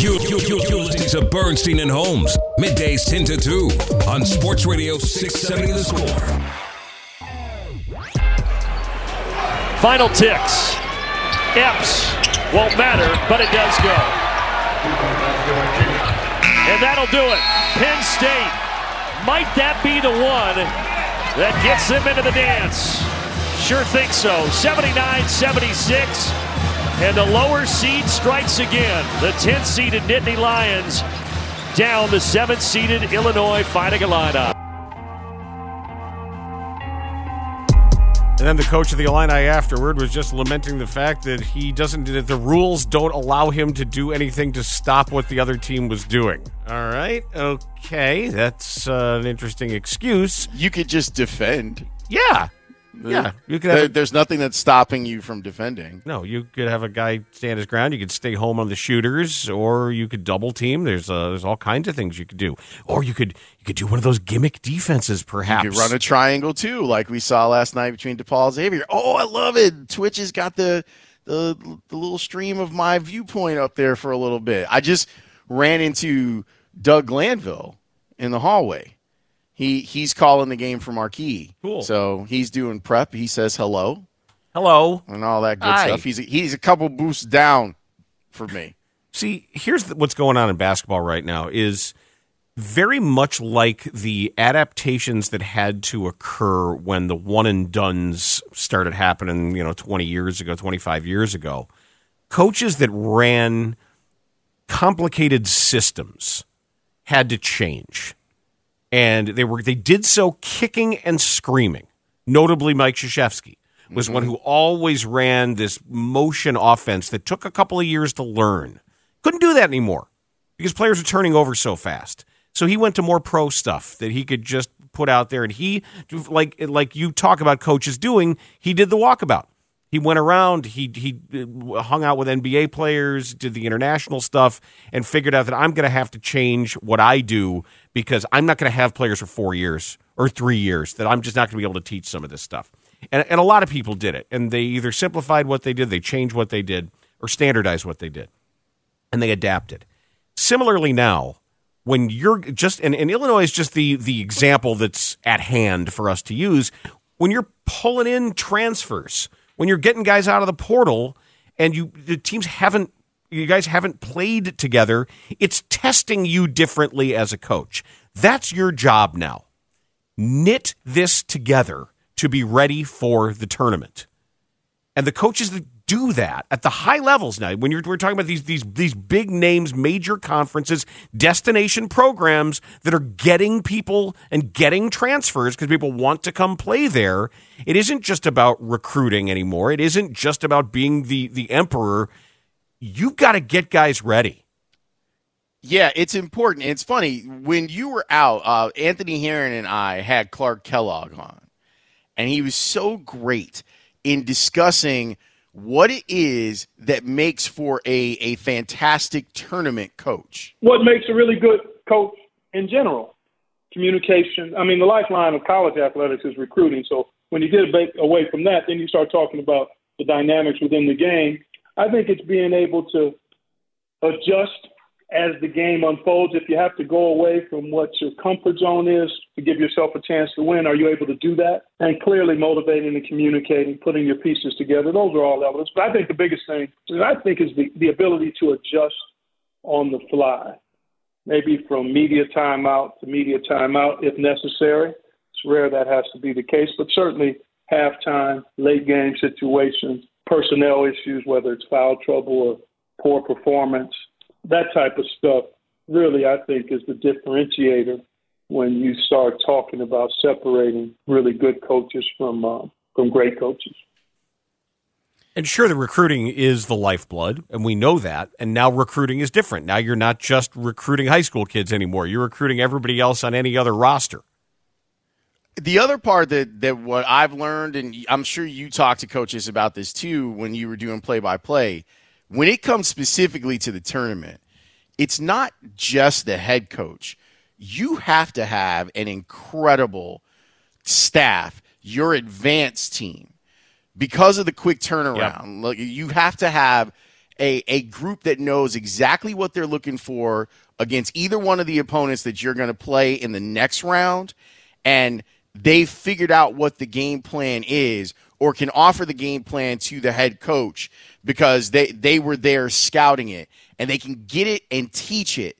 You, you, you, you're listening to Bernstein and Holmes, middays 10 to 2 on Sports Radio 670 The Score. Final ticks. Epps won't matter, but it does go. And that'll do it. Penn State. Might that be the one that gets them into the dance? Sure think so. 79 76. And the lower seed strikes again. The 10th seeded Nittany Lions down the 7th seeded Illinois Fighting Illini. And then the coach of the Illini afterward was just lamenting the fact that he doesn't, that the rules don't allow him to do anything to stop what the other team was doing. All right. Okay. That's uh, an interesting excuse. You could just defend. Yeah. Yeah. You could have. There- a- there's nothing that's stopping you from defending. no, you could have a guy stand his ground. You could stay home on the shooters, or you could double team. There's uh, there's all kinds of things you could do, or you could you could do one of those gimmick defenses, perhaps. You could run a triangle too, like we saw last night between DePaul and Xavier. Oh, I love it. Twitch has got the the the little stream of my viewpoint up there for a little bit. I just ran into Doug Glanville in the hallway. He he's calling the game for Marquee. Cool. So he's doing prep. He says hello Hello. and all that good Hi. stuff. He's he's a couple boosts down for me. See, here's the, what's going on in basketball right now is very much like the adaptations that had to occur when the one and dones started happening, you know, 20 years ago, 25 years ago. Coaches that ran complicated systems had to change. And they were they did so kicking and screaming. Notably Mike Krzyzewski was one mm-hmm. who always ran this motion offense that took a couple of years to learn. Couldn't do that anymore because players are turning over so fast. So he went to more pro stuff that he could just put out there, and he like like you talk about coaches doing. He did the walkabout. He went around. He he uh, hung out with NBA players, did the international stuff, and figured out that I'm going to have to change what I do because I'm not going to have players for four years or three years. That I'm just not going to be able to teach some of this stuff. And and a lot of people did it, and they either simplified what they did, they changed what they did, or standardized what they did and they adapted. Similarly, now, when you're just, and, and Illinois is just the, the example that's at hand for us to use, when you're pulling in transfers, when you're getting guys out of the portal and you, the teams haven't, you guys haven't played together, it's testing you differently as a coach. That's your job now. Knit this together to be ready for the tournament and the coaches that do that at the high levels now when you're we're talking about these these these big names major conferences destination programs that are getting people and getting transfers because people want to come play there it isn't just about recruiting anymore it isn't just about being the the emperor you've got to get guys ready Yeah, it's important. It's funny when you were out. Uh, Anthony Herron and I had Clark Kellogg on, and he was so great in discussing what it is that makes for a, a fantastic tournament coach. What makes a really good coach in general? Communication. I mean, the lifeline of college athletics is recruiting. So when you get away from that, then you start talking about the dynamics within the game. I think it's being able to adjust as the game unfolds. If you have to go away from what your comfort zone is to give yourself a chance to win, are you able to do that? And clearly motivating and communicating, putting your pieces together. Those are all elements. But I think the biggest thing, that I think, is the, the ability to adjust on the fly. Maybe from media timeout to media timeout if necessary. It's rare that has to be the case, but certainly halftime, late game situations, personnel issues, whether it's foul trouble or poor performance, that type of stuff really, I think, is the differentiator when you start talking about separating really good coaches from uh, from great coaches. And sure, the recruiting is the lifeblood, and we know that. And now recruiting is different. Now you're not just recruiting high school kids anymore. You're recruiting everybody else on any other roster. The other part that, that what I've learned, and I'm sure you talked to coaches about this too when you were doing play by play, when it comes specifically to the tournament, it's not just the head coach. You have to have an incredible staff, your advanced team, because of the quick turnaround. Yep. You have to have a, a group that knows exactly what they're looking for against either one of the opponents that you're going to play in the next round. And they've figured out what the game plan is or can offer the game plan to the head coach because they, they were there scouting it and they can get it and teach it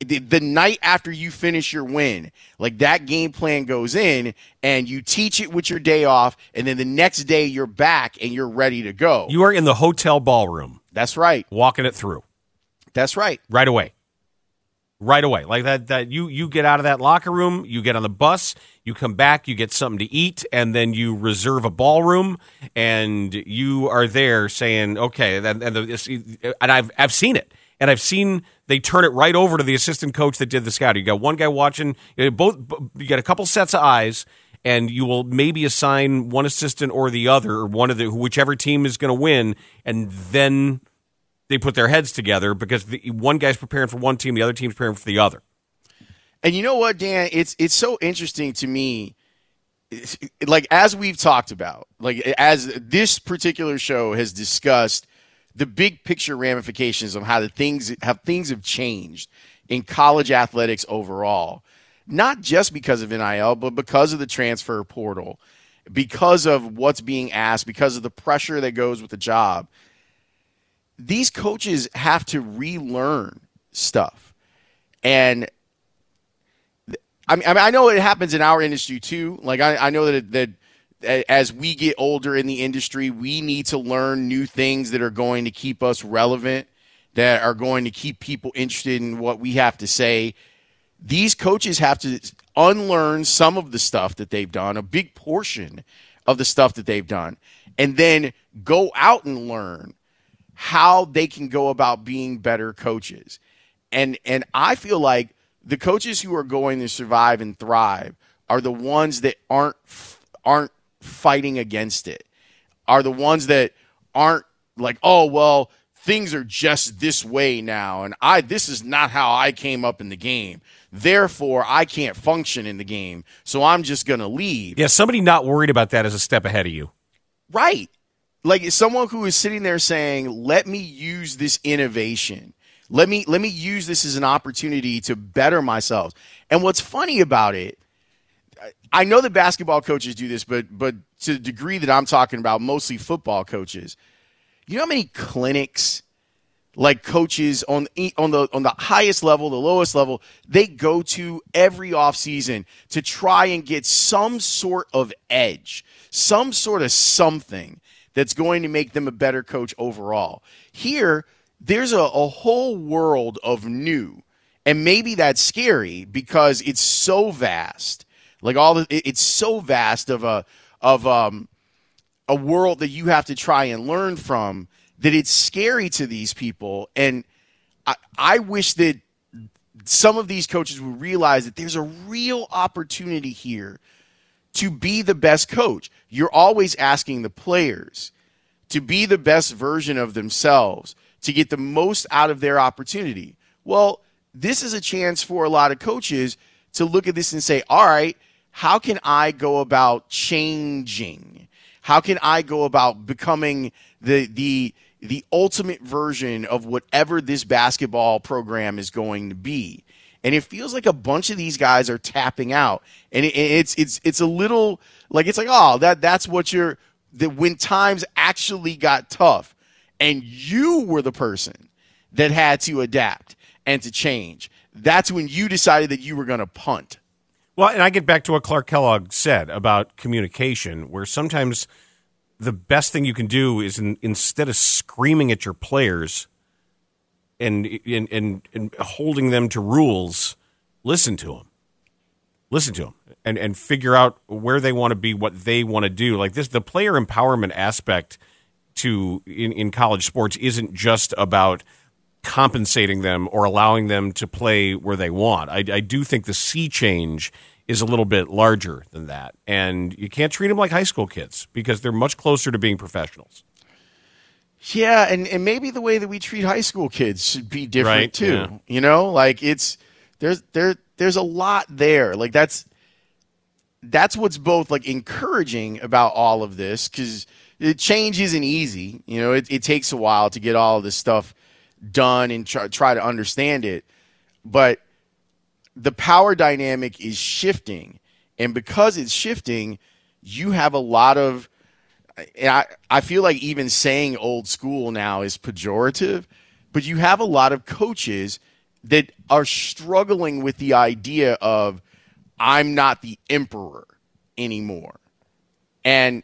the, the, night after you finish your win, like that game plan goes in and you teach it with your day off, and then the next day you're back and you're ready to go. You are in the hotel ballroom. That's right. Walking it through. That's right. Right away right away. Like that that you you get out of that locker room, you get on the bus, you come back, you get something to eat, and then you reserve a ballroom, and you are there saying, okay, and, and, the, and I've I've seen it, and I've seen they turn it right over to the assistant coach that did the scouting. You got one guy watching, you both you got a couple sets of eyes. And you will maybe assign one assistant or the other, or one of the whichever team is going to win, and then they put their heads together because the, one guy's preparing for one team, the other team's preparing for the other. And you know what, Dan? It's it's so interesting to me. Like as we've talked about, like as this particular show has discussed the big picture ramifications of how the things how things have changed in college athletics overall, not just because of NIL, but because of the transfer portal, because of what's being asked, because of the pressure that goes with the job these coaches have to relearn stuff. And I mean, I know it happens in our industry too. Like I, I know that that as we get older in the industry, we need to learn new things that are going to keep us relevant, that are going to keep people interested in what we have to say. These coaches have to unlearn some of the stuff that they've done, a big portion of the stuff that they've done, and then go out and learn how they can go about being better coaches. And and I feel like the coaches who are going to survive and thrive are the ones that aren't aren't fighting against it. Are the ones that aren't like, "Oh, well, things are just this way now and I this is not how I came up in the game. Therefore, I can't function in the game. So I'm just going to leave." Yeah, somebody not worried about that is a step ahead of you. Right like someone who is sitting there saying, "Let me use this innovation. Let me let me use this as an opportunity to better myself." And what's funny about it, I know that basketball coaches do this, but but to the degree that I'm talking about, mostly football coaches. You know how many clinics like coaches on on the on the highest level, the lowest level, they go to every offseason to try and get some sort of edge, some sort of something that's going to make them a better coach overall. Here, there's a, a whole world of new, and maybe that's scary because it's so vast. Like all the, it's so vast of a of um a world that you have to try and learn from that it's scary to these people. And I, I wish that some of these coaches would realize that there's a real opportunity here to be the best coach. You're always asking the players to be the best version of themselves, to get the most out of their opportunity. Well, this is a chance for a lot of coaches to look at this and say, all right, how can I go about changing? How can I go about becoming the the the ultimate version of whatever this basketball program is going to be? And it feels like a bunch of these guys are tapping out, and it, it's it's it's a little like it's like oh that that's what you're that when times actually got tough, and you were the person that had to adapt and to change. That's when you decided that you were going to punt. Well, and I get back to what Clark Kellogg said about communication, where sometimes the best thing you can do is in, instead of screaming at your players and, and and and holding them to rules, listen to them, listen to them, and and figure out where they want to be, what they want to do. Like this, the player empowerment aspect to in, in college sports isn't just about compensating them or allowing them to play where they want. I, I do think the sea change is a little bit larger than that. And you can't treat them like high school kids because they're much closer to being professionals. Yeah, and, and maybe the way that we treat high school kids should be different Right, too. yeah. You know, like it's there's there there's a lot there. Like that's that's what's both like encouraging about all of this because change isn't easy. You know, it, it takes a while to get all of this stuff done and try, try to understand it. But the power dynamic is shifting. And because it's shifting, you have a lot of. I, I feel like even saying old school now is pejorative, but you have a lot of coaches that are struggling with the idea of I'm not the emperor anymore. And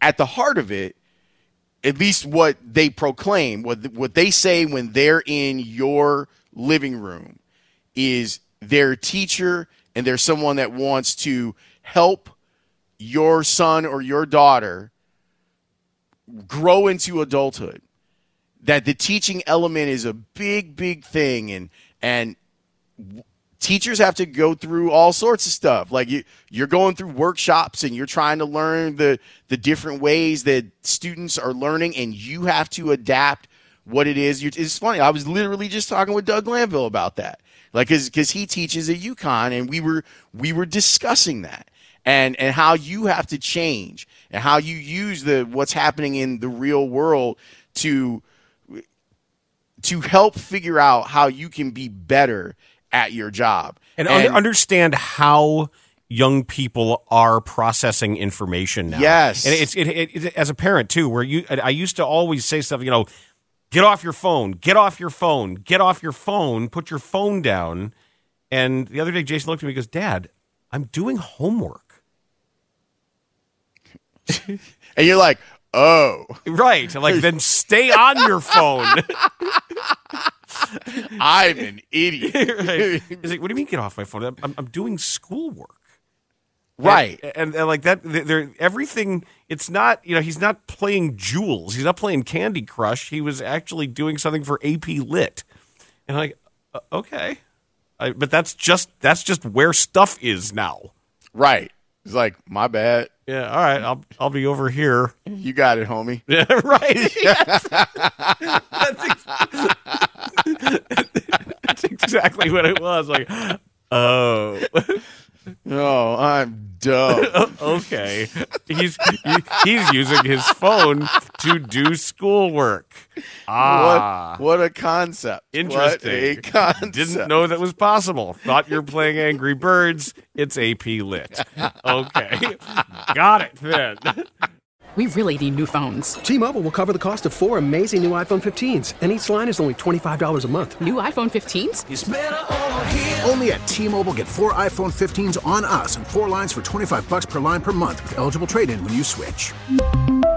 at the heart of it, at least what they proclaim, what what they say when they're in your living room is their teacher and they're someone that wants to help your son or your daughter grow into adulthood. That the teaching element is a big, big thing, and and teachers have to go through all sorts of stuff. Like you, you're going through workshops and you're trying to learn the the different ways that students are learning, and you have to adapt what it is. It's funny. I was literally just talking with Doug Glanville about that, like because he teaches at UConn, and we were we were discussing that and and how you have to change and how you use the what's happening in the real world to to help figure out how you can be better at your job And, un- understand how young people are processing information now. Yes. and it's it, it, it- as a parent too. Where you, I used to always say stuff. You know, get off your phone, get off your phone, get off your phone, put your phone down. And the other day, Jason looked at me and goes, "Dad, I'm doing homework." and you're like, oh, right. Like, then stay on your phone. I'm an idiot. right. He's like, "What do you mean get off my phone? I'm, I'm, doing schoolwork." Right. And, and, and like that, they're everything. It's not, you know, he's not playing Jewels. He's not playing Candy Crush. He was actually doing something for AP Lit. And I'm like, uh, okay, I, but that's just that's just where stuff is now. Right. It's like my bad. Yeah. All right. I'll I'll be over here. You got it, homie. Yeah. Right. Yes. that's, ex- that's exactly what it was. Like, oh. Oh, I'm dumb. okay. He's he, he's using his phone to do schoolwork. Ah, What, what a concept. interesting. What a concept. Didn't know that was possible. Thought you're playing Angry Birds. It's AP Lit. Okay, got it then. We really need new phones. T-Mobile will cover the cost of four amazing new iPhone 15s, and each line is only $25 a month. New iPhone 15s? Only at T-Mobile get four iPhone 15s on us and four lines for 25 bucks per line per month with eligible trade-in when you switch.